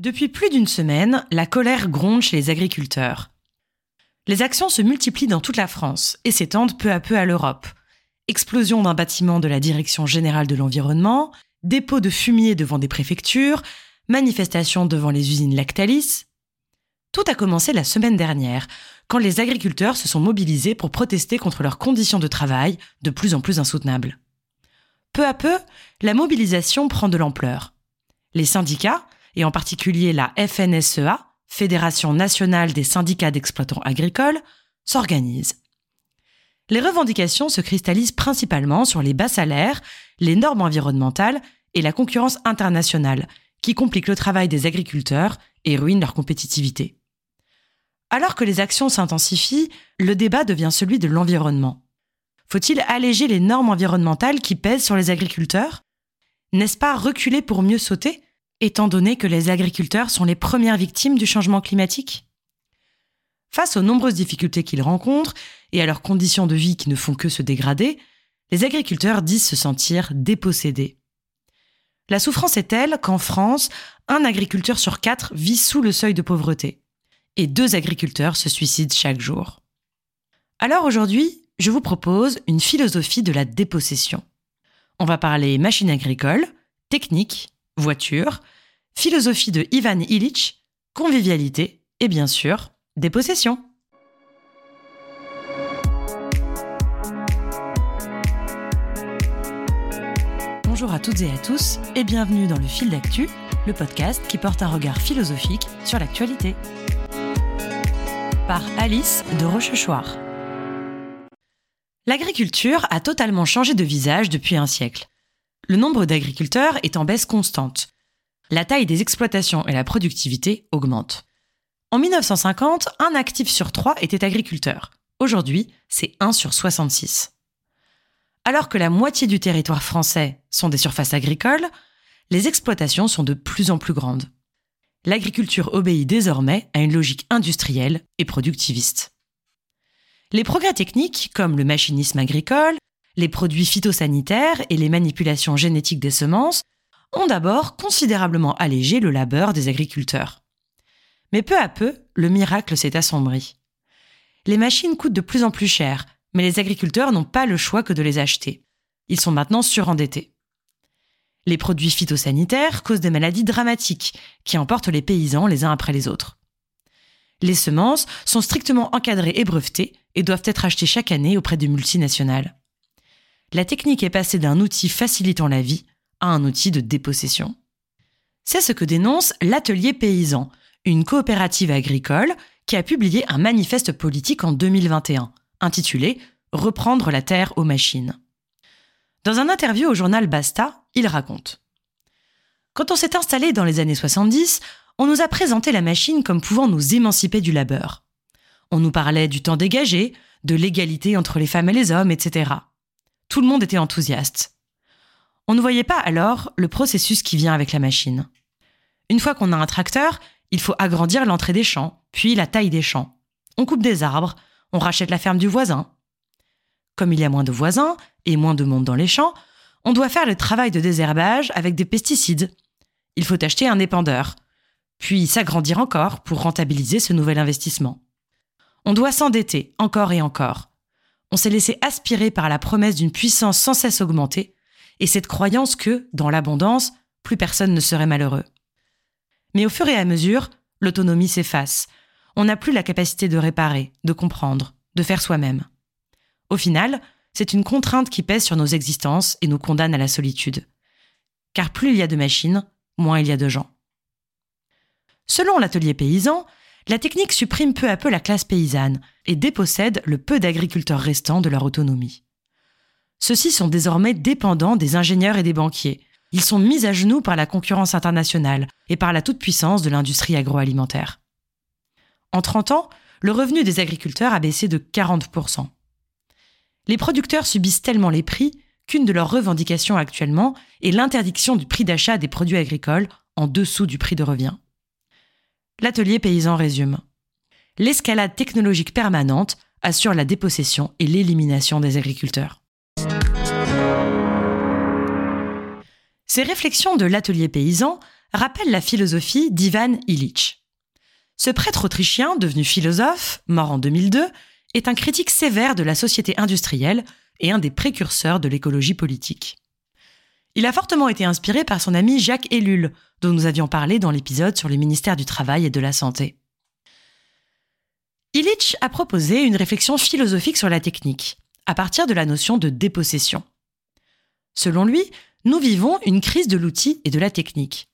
Depuis plus d'une semaine, la colère gronde chez les agriculteurs. Les actions se multiplient dans toute la France et s'étendent peu à peu à l'Europe. Explosion d'un bâtiment de la Direction générale de l'environnement, dépôt de fumier devant des préfectures, manifestations devant les usines Lactalis. Tout a commencé la semaine dernière, quand les agriculteurs se sont mobilisés pour protester contre leurs conditions de travail de plus en plus insoutenables. Peu à peu, la mobilisation prend de l'ampleur. Les syndicats, et en particulier la FNSEA, Fédération nationale des syndicats d'exploitants agricoles, s'organisent. Les revendications se cristallisent principalement sur les bas salaires, les normes environnementales et la concurrence internationale, qui compliquent le travail des agriculteurs et ruinent leur compétitivité. Alors que les actions s'intensifient, le débat devient celui de l'environnement. Faut-il alléger les normes environnementales qui pèsent sur les agriculteurs? N'est-ce pas reculer pour mieux sauter? Étant donné que les agriculteurs sont les premières victimes du changement climatique Face aux nombreuses difficultés qu'ils rencontrent et à leurs conditions de vie qui ne font que se dégrader, les agriculteurs disent se sentir dépossédés. La souffrance est telle qu'en France, un agriculteur sur quatre vit sous le seuil de pauvreté, et deux agriculteurs se suicident chaque jour. Alors aujourd'hui, je vous propose une philosophie de la dépossession. On va parler machines agricoles, techniques voiture, philosophie de Ivan Illich, convivialité et bien sûr, des possessions. Bonjour à toutes et à tous et bienvenue dans le fil d'actu, le podcast qui porte un regard philosophique sur l'actualité. Par Alice de Rochechouart. L'agriculture a totalement changé de visage depuis un siècle le nombre d'agriculteurs est en baisse constante. La taille des exploitations et la productivité augmentent. En 1950, un actif sur trois était agriculteur. Aujourd'hui, c'est 1 sur 66. Alors que la moitié du territoire français sont des surfaces agricoles, les exploitations sont de plus en plus grandes. L'agriculture obéit désormais à une logique industrielle et productiviste. Les progrès techniques, comme le machinisme agricole, les produits phytosanitaires et les manipulations génétiques des semences ont d'abord considérablement allégé le labeur des agriculteurs. Mais peu à peu, le miracle s'est assombri. Les machines coûtent de plus en plus cher, mais les agriculteurs n'ont pas le choix que de les acheter. Ils sont maintenant surendettés. Les produits phytosanitaires causent des maladies dramatiques qui emportent les paysans les uns après les autres. Les semences sont strictement encadrées et brevetées et doivent être achetées chaque année auprès de multinationales la technique est passée d'un outil facilitant la vie à un outil de dépossession. C'est ce que dénonce l'Atelier Paysan, une coopérative agricole qui a publié un manifeste politique en 2021, intitulé Reprendre la terre aux machines. Dans un interview au journal Basta, il raconte Quand on s'est installé dans les années 70, on nous a présenté la machine comme pouvant nous émanciper du labeur. On nous parlait du temps dégagé, de l'égalité entre les femmes et les hommes, etc. Tout le monde était enthousiaste. On ne voyait pas alors le processus qui vient avec la machine. Une fois qu'on a un tracteur, il faut agrandir l'entrée des champs, puis la taille des champs. On coupe des arbres, on rachète la ferme du voisin. Comme il y a moins de voisins et moins de monde dans les champs, on doit faire le travail de désherbage avec des pesticides. Il faut acheter un épandeur, puis s'agrandir encore pour rentabiliser ce nouvel investissement. On doit s'endetter encore et encore on s'est laissé aspirer par la promesse d'une puissance sans cesse augmentée, et cette croyance que, dans l'abondance, plus personne ne serait malheureux. Mais au fur et à mesure, l'autonomie s'efface. On n'a plus la capacité de réparer, de comprendre, de faire soi-même. Au final, c'est une contrainte qui pèse sur nos existences et nous condamne à la solitude. Car plus il y a de machines, moins il y a de gens. Selon l'atelier paysan, la technique supprime peu à peu la classe paysanne et dépossède le peu d'agriculteurs restants de leur autonomie. Ceux-ci sont désormais dépendants des ingénieurs et des banquiers. Ils sont mis à genoux par la concurrence internationale et par la toute-puissance de l'industrie agroalimentaire. En 30 ans, le revenu des agriculteurs a baissé de 40%. Les producteurs subissent tellement les prix qu'une de leurs revendications actuellement est l'interdiction du prix d'achat des produits agricoles en dessous du prix de revient l'atelier paysan résume. L'escalade technologique permanente assure la dépossession et l'élimination des agriculteurs. Ces réflexions de l'atelier paysan rappelle la philosophie d'Ivan Illich. Ce prêtre autrichien, devenu philosophe, mort en 2002, est un critique sévère de la société industrielle et un des précurseurs de l'écologie politique. Il a fortement été inspiré par son ami Jacques Ellul, dont nous avions parlé dans l'épisode sur le ministère du Travail et de la Santé. Illich a proposé une réflexion philosophique sur la technique, à partir de la notion de dépossession. Selon lui, nous vivons une crise de l'outil et de la technique.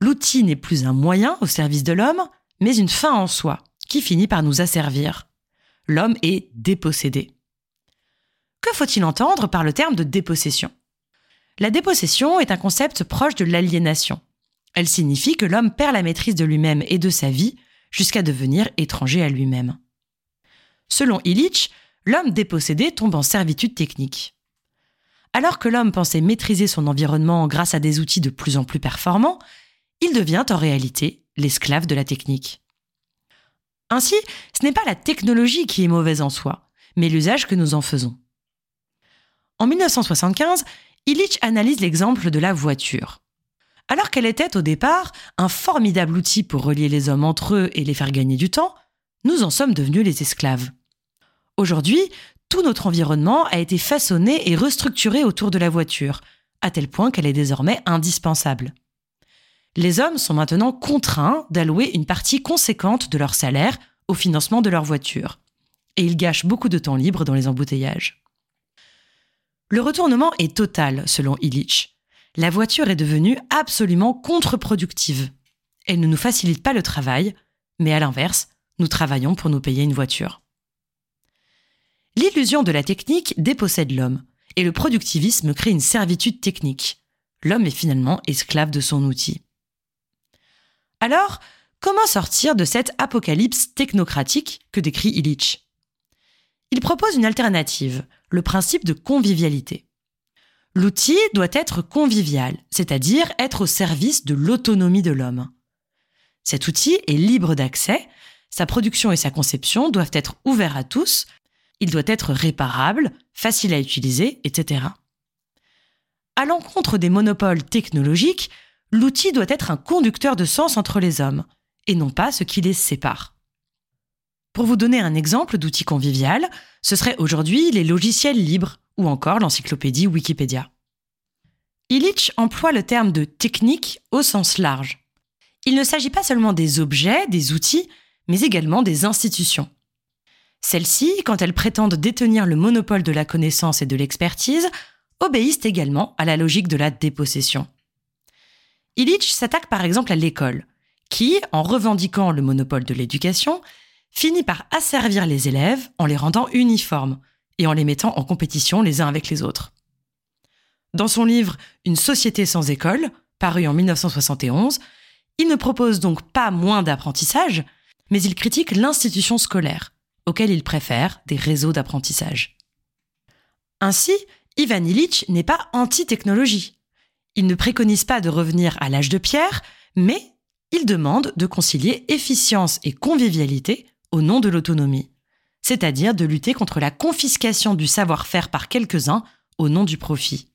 L'outil n'est plus un moyen au service de l'homme, mais une fin en soi, qui finit par nous asservir. L'homme est dépossédé. Que faut-il entendre par le terme de dépossession? La dépossession est un concept proche de l'aliénation. Elle signifie que l'homme perd la maîtrise de lui-même et de sa vie jusqu'à devenir étranger à lui-même. Selon Illich, l'homme dépossédé tombe en servitude technique. Alors que l'homme pensait maîtriser son environnement grâce à des outils de plus en plus performants, il devient en réalité l'esclave de la technique. Ainsi, ce n'est pas la technologie qui est mauvaise en soi, mais l'usage que nous en faisons. En 1975, Illich analyse l'exemple de la voiture. Alors qu'elle était au départ un formidable outil pour relier les hommes entre eux et les faire gagner du temps, nous en sommes devenus les esclaves. Aujourd'hui, tout notre environnement a été façonné et restructuré autour de la voiture, à tel point qu'elle est désormais indispensable. Les hommes sont maintenant contraints d'allouer une partie conséquente de leur salaire au financement de leur voiture, et ils gâchent beaucoup de temps libre dans les embouteillages. Le retournement est total, selon Illich. La voiture est devenue absolument contre-productive. Elle ne nous facilite pas le travail, mais à l'inverse, nous travaillons pour nous payer une voiture. L'illusion de la technique dépossède l'homme, et le productivisme crée une servitude technique. L'homme est finalement esclave de son outil. Alors, comment sortir de cette apocalypse technocratique que décrit Illich? Il propose une alternative, le principe de convivialité. L'outil doit être convivial, c'est-à-dire être au service de l'autonomie de l'homme. Cet outil est libre d'accès, sa production et sa conception doivent être ouverts à tous il doit être réparable, facile à utiliser, etc. À l'encontre des monopoles technologiques, l'outil doit être un conducteur de sens entre les hommes, et non pas ce qui les sépare. Pour vous donner un exemple d'outil convivial, ce serait aujourd'hui les logiciels libres ou encore l'encyclopédie Wikipédia. Illich emploie le terme de technique au sens large. Il ne s'agit pas seulement des objets, des outils, mais également des institutions. Celles-ci, quand elles prétendent détenir le monopole de la connaissance et de l'expertise, obéissent également à la logique de la dépossession. Illich s'attaque par exemple à l'école, qui, en revendiquant le monopole de l'éducation, finit par asservir les élèves en les rendant uniformes et en les mettant en compétition les uns avec les autres. Dans son livre Une société sans école, paru en 1971, il ne propose donc pas moins d'apprentissage, mais il critique l'institution scolaire, auxquels il préfère des réseaux d'apprentissage. Ainsi, Ivan Illich n'est pas anti-technologie. Il ne préconise pas de revenir à l'âge de pierre, mais il demande de concilier efficience et convivialité au nom de l'autonomie, c'est-à-dire de lutter contre la confiscation du savoir-faire par quelques-uns au nom du profit.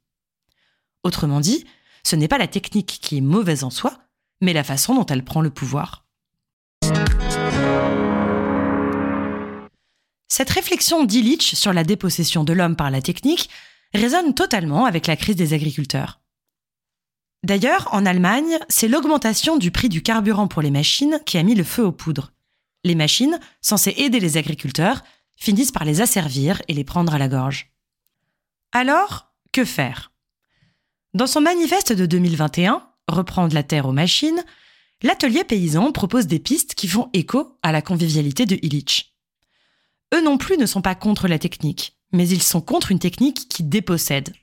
Autrement dit, ce n'est pas la technique qui est mauvaise en soi, mais la façon dont elle prend le pouvoir. Cette réflexion d'Illich sur la dépossession de l'homme par la technique résonne totalement avec la crise des agriculteurs. D'ailleurs, en Allemagne, c'est l'augmentation du prix du carburant pour les machines qui a mis le feu aux poudres. Les machines, censées aider les agriculteurs, finissent par les asservir et les prendre à la gorge. Alors, que faire? Dans son manifeste de 2021, Reprendre la terre aux machines, l'atelier paysan propose des pistes qui font écho à la convivialité de Illich. Eux non plus ne sont pas contre la technique, mais ils sont contre une technique qui dépossède.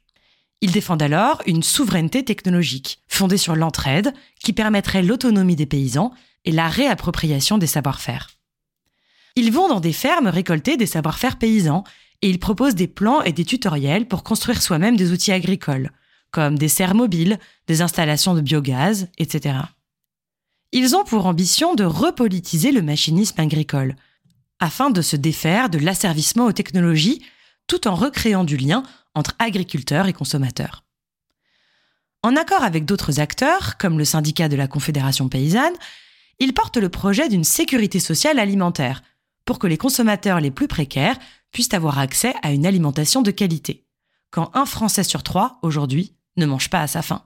Ils défendent alors une souveraineté technologique, fondée sur l'entraide, qui permettrait l'autonomie des paysans et la réappropriation des savoir-faire. Ils vont dans des fermes récolter des savoir-faire paysans et ils proposent des plans et des tutoriels pour construire soi-même des outils agricoles, comme des serres mobiles, des installations de biogaz, etc. Ils ont pour ambition de repolitiser le machinisme agricole, afin de se défaire de l'asservissement aux technologies tout en recréant du lien entre agriculteurs et consommateurs. En accord avec d'autres acteurs, comme le syndicat de la Confédération paysanne, il porte le projet d'une sécurité sociale alimentaire pour que les consommateurs les plus précaires puissent avoir accès à une alimentation de qualité, quand un Français sur trois, aujourd'hui, ne mange pas à sa faim.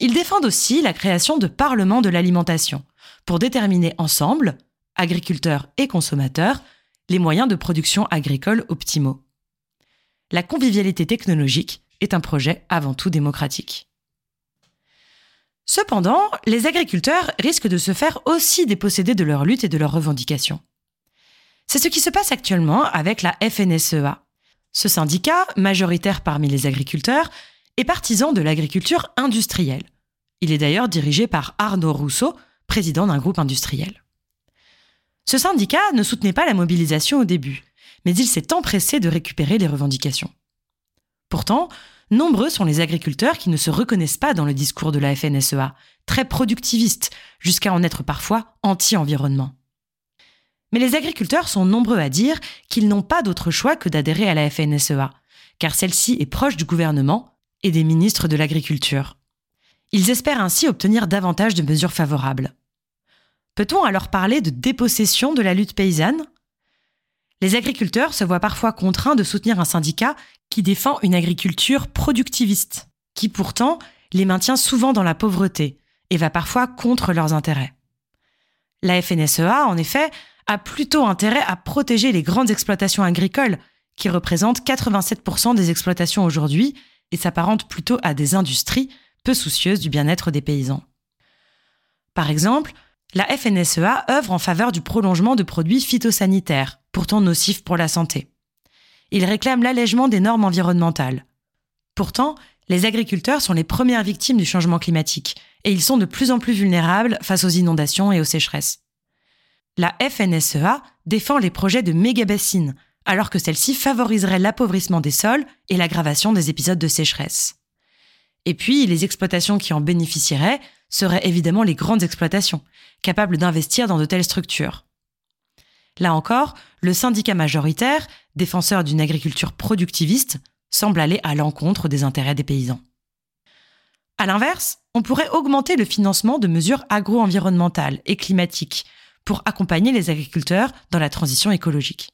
Ils défendent aussi la création de parlements de l'alimentation, pour déterminer ensemble, agriculteurs et consommateurs, les moyens de production agricole optimaux. La convivialité technologique est un projet avant tout démocratique. Cependant, les agriculteurs risquent de se faire aussi déposséder de leur lutte et de leurs revendications. C'est ce qui se passe actuellement avec la FNSEA. Ce syndicat, majoritaire parmi les agriculteurs, est partisan de l'agriculture industrielle. Il est d'ailleurs dirigé par Arnaud Rousseau, président d'un groupe industriel. Ce syndicat ne soutenait pas la mobilisation au début, mais il s'est empressé de récupérer les revendications. Pourtant, nombreux sont les agriculteurs qui ne se reconnaissent pas dans le discours de la FNSEA, très productiviste, jusqu'à en être parfois anti-environnement. Mais les agriculteurs sont nombreux à dire qu'ils n'ont pas d'autre choix que d'adhérer à la FNSEA, car celle-ci est proche du gouvernement et des ministres de l'Agriculture. Ils espèrent ainsi obtenir davantage de mesures favorables. Peut-on alors parler de dépossession de la lutte paysanne? Les agriculteurs se voient parfois contraints de soutenir un syndicat qui défend une agriculture productiviste, qui pourtant les maintient souvent dans la pauvreté et va parfois contre leurs intérêts. La FNSEA, en effet, a plutôt intérêt à protéger les grandes exploitations agricoles, qui représentent 87% des exploitations aujourd'hui, et s'apparentent plutôt à des industries peu soucieuses du bien-être des paysans. Par exemple, la FNSEA œuvre en faveur du prolongement de produits phytosanitaires, pourtant nocifs pour la santé. Il réclame l'allègement des normes environnementales. Pourtant, les agriculteurs sont les premières victimes du changement climatique, et ils sont de plus en plus vulnérables face aux inondations et aux sécheresses. La FNSEA défend les projets de méga-bassines, alors que celle-ci favoriserait l'appauvrissement des sols et l'aggravation des épisodes de sécheresse. Et puis, les exploitations qui en bénéficieraient seraient évidemment les grandes exploitations, capables d'investir dans de telles structures. Là encore, le syndicat majoritaire, défenseur d'une agriculture productiviste, semble aller à l'encontre des intérêts des paysans. À l'inverse, on pourrait augmenter le financement de mesures agro-environnementales et climatiques pour accompagner les agriculteurs dans la transition écologique.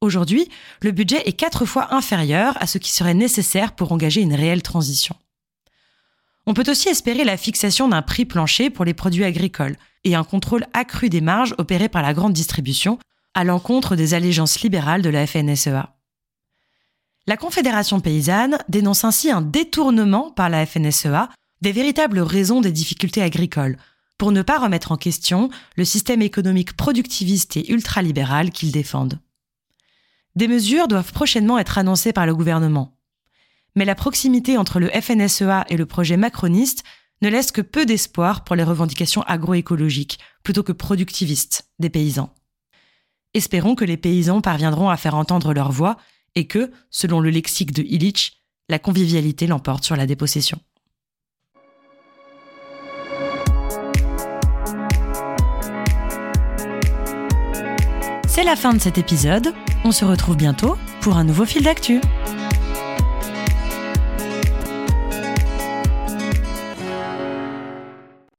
Aujourd'hui, le budget est quatre fois inférieur à ce qui serait nécessaire pour engager une réelle transition. On peut aussi espérer la fixation d'un prix plancher pour les produits agricoles et un contrôle accru des marges opéré par la grande distribution à l'encontre des allégeances libérales de la FNSEA. La Confédération paysanne dénonce ainsi un détournement par la FNSEA des véritables raisons des difficultés agricoles, pour ne pas remettre en question le système économique productiviste et ultralibéral qu'ils défendent. Des mesures doivent prochainement être annoncées par le gouvernement. Mais la proximité entre le FNSEA et le projet macroniste ne laisse que peu d'espoir pour les revendications agroécologiques, plutôt que productivistes, des paysans. Espérons que les paysans parviendront à faire entendre leur voix et que, selon le lexique de Illich, la convivialité l'emporte sur la dépossession. C'est la fin de cet épisode. On se retrouve bientôt pour un nouveau fil d'actu.